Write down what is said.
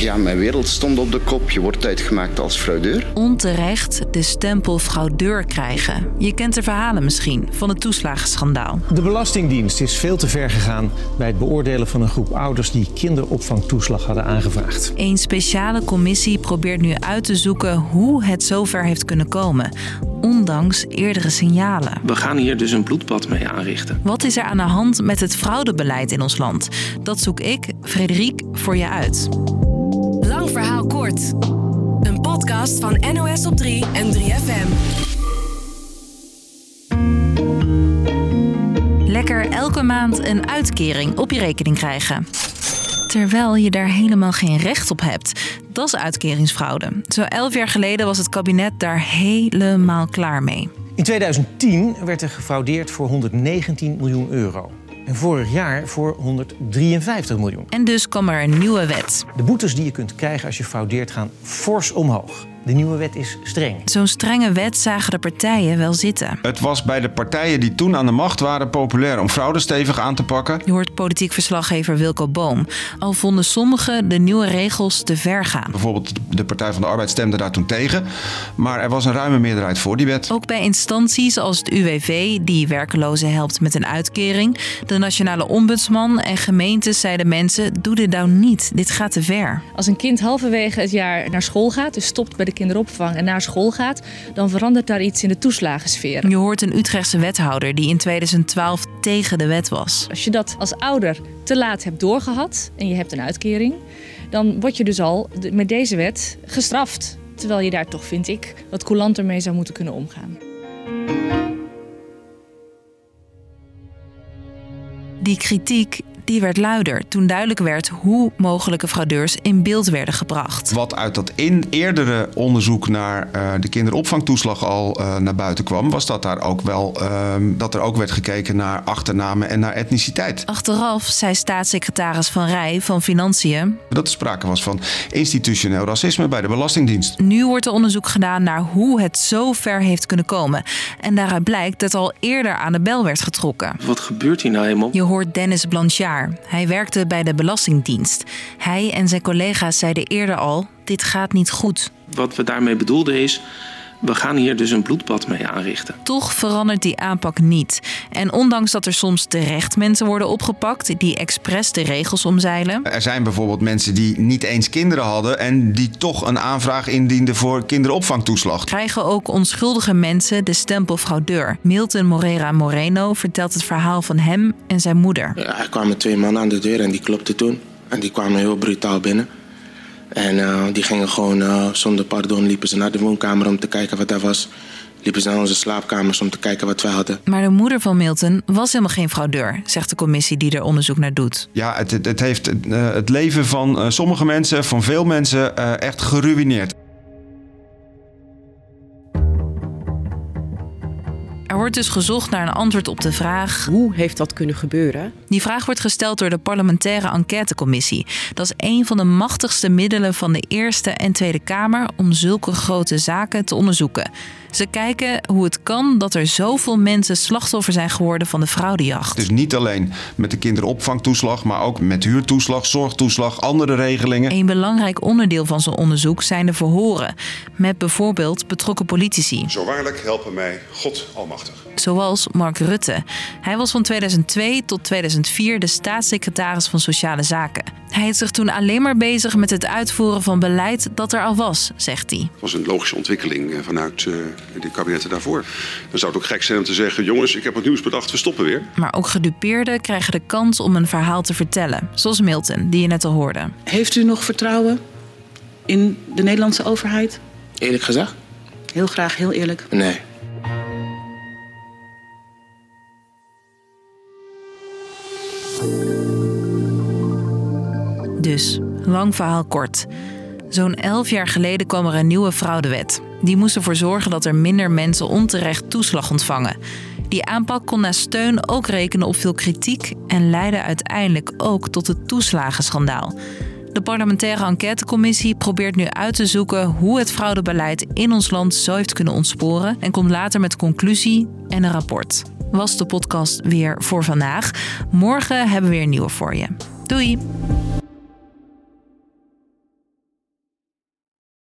Ja, mijn wereld stond op de kop. Je wordt uitgemaakt als fraudeur. Onterecht de stempel fraudeur krijgen. Je kent de verhalen misschien van het toeslagenschandaal. De Belastingdienst is veel te ver gegaan bij het beoordelen van een groep ouders die kinderopvangtoeslag hadden aangevraagd. Een speciale commissie probeert nu uit te zoeken hoe het zover heeft kunnen komen, ondanks eerdere signalen. We gaan hier dus een bloedbad mee aanrichten. Wat is er aan de hand met het fraudebeleid in ons land? Dat zoek ik, Frederik, voor je uit. Lang verhaal kort. Een podcast van NOS op 3 en 3FM. Lekker elke maand een uitkering op je rekening krijgen. Terwijl je daar helemaal geen recht op hebt. Dat is uitkeringsfraude. Zo elf jaar geleden was het kabinet daar helemaal klaar mee. In 2010 werd er gefraudeerd voor 119 miljoen euro. En vorig jaar voor 153 miljoen. En dus kwam er een nieuwe wet. De boetes die je kunt krijgen als je fraudeert gaan fors omhoog. De nieuwe wet is streng. Zo'n strenge wet zagen de partijen wel zitten. Het was bij de partijen die toen aan de macht waren populair om fraude stevig aan te pakken. Je hoort politiek verslaggever Wilco Boom. Al vonden sommigen de nieuwe regels te ver gaan. Bijvoorbeeld de Partij van de Arbeid stemde daar toen tegen. Maar er was een ruime meerderheid voor die wet. Ook bij instanties als het UWV, die werkelozen helpt met een uitkering, de Nationale Ombudsman en gemeentes zeiden mensen: doe dit nou niet. Dit gaat te ver. Als een kind halverwege het jaar naar school gaat, dus stopt bij de kinderopvang en naar school gaat, dan verandert daar iets in de toeslagensfeer. Je hoort een Utrechtse wethouder die in 2012 tegen de wet was. Als je dat als ouder te laat hebt doorgehad en je hebt een uitkering, dan word je dus al met deze wet gestraft. Terwijl je daar toch, vind ik, wat coulanter mee zou moeten kunnen omgaan. Die kritiek die werd luider toen duidelijk werd hoe mogelijke fraudeurs in beeld werden gebracht. Wat uit dat in eerdere onderzoek naar uh, de kinderopvangtoeslag al uh, naar buiten kwam, was dat, daar ook wel, uh, dat er ook werd gekeken naar achternamen en naar etniciteit. Achteraf zei staatssecretaris Van Rij van Financiën dat er sprake was van institutioneel racisme bij de Belastingdienst. Nu wordt er onderzoek gedaan naar hoe het zo ver heeft kunnen komen. En daaruit blijkt dat al eerder aan de bel werd getrokken. Wat gebeurt hier nou helemaal? Je hoort Dennis Blanchard. Hij werkte bij de Belastingdienst. Hij en zijn collega's zeiden eerder al: dit gaat niet goed. Wat we daarmee bedoelden is. We gaan hier dus een bloedbad mee aanrichten. Toch verandert die aanpak niet. En ondanks dat er soms terecht mensen worden opgepakt die expres de regels omzeilen. Er zijn bijvoorbeeld mensen die niet eens kinderen hadden en die toch een aanvraag indienden voor kinderopvangtoeslag. Krijgen ook onschuldige mensen de stempel fraudeur. Milton Morera Moreno vertelt het verhaal van hem en zijn moeder. Ja, er kwamen twee mannen aan de deur en die klopten toen. En die kwamen heel brutaal binnen. En uh, die gingen gewoon uh, zonder pardon, liepen ze naar de woonkamer om te kijken wat daar was. Liepen ze naar onze slaapkamers om te kijken wat wij hadden. Maar de moeder van Milton was helemaal geen fraudeur, zegt de commissie die er onderzoek naar doet. Ja, het, het, heeft uh, het leven van sommige mensen, van veel mensen, echt geruineerd. Wordt dus gezocht naar een antwoord op de vraag: hoe heeft dat kunnen gebeuren? Die vraag wordt gesteld door de parlementaire enquêtecommissie. Dat is een van de machtigste middelen van de Eerste en Tweede Kamer om zulke grote zaken te onderzoeken. Ze kijken hoe het kan dat er zoveel mensen slachtoffer zijn geworden van de fraudejacht. Dus niet alleen met de kinderopvangtoeslag, maar ook met huurtoeslag, zorgtoeslag, andere regelingen. Een belangrijk onderdeel van zo'n onderzoek zijn de verhoren. Met bijvoorbeeld betrokken politici. Zo waarlijk helpen mij God Almachtig. Zoals Mark Rutte. Hij was van 2002 tot 2004 de staatssecretaris van Sociale Zaken. Hij hield zich toen alleen maar bezig met het uitvoeren van beleid dat er al was, zegt hij. Het was een logische ontwikkeling vanuit uh, de kabinetten daarvoor. Dan zou het ook gek zijn om te zeggen: jongens, ik heb wat nieuws bedacht, we stoppen weer. Maar ook gedupeerden krijgen de kans om een verhaal te vertellen. Zoals Milton, die je net al hoorde. Heeft u nog vertrouwen in de Nederlandse overheid? Eerlijk gezegd? Heel graag, heel eerlijk. Nee. Dus, lang verhaal kort. Zo'n elf jaar geleden kwam er een nieuwe fraudewet. Die moest ervoor zorgen dat er minder mensen onterecht toeslag ontvangen. Die aanpak kon na steun ook rekenen op veel kritiek en leidde uiteindelijk ook tot het toeslagenschandaal. De parlementaire enquêtecommissie probeert nu uit te zoeken hoe het fraudebeleid in ons land zo heeft kunnen ontsporen en komt later met conclusie en een rapport. Was de podcast weer voor vandaag. Morgen hebben we weer een nieuwe voor je. Doei!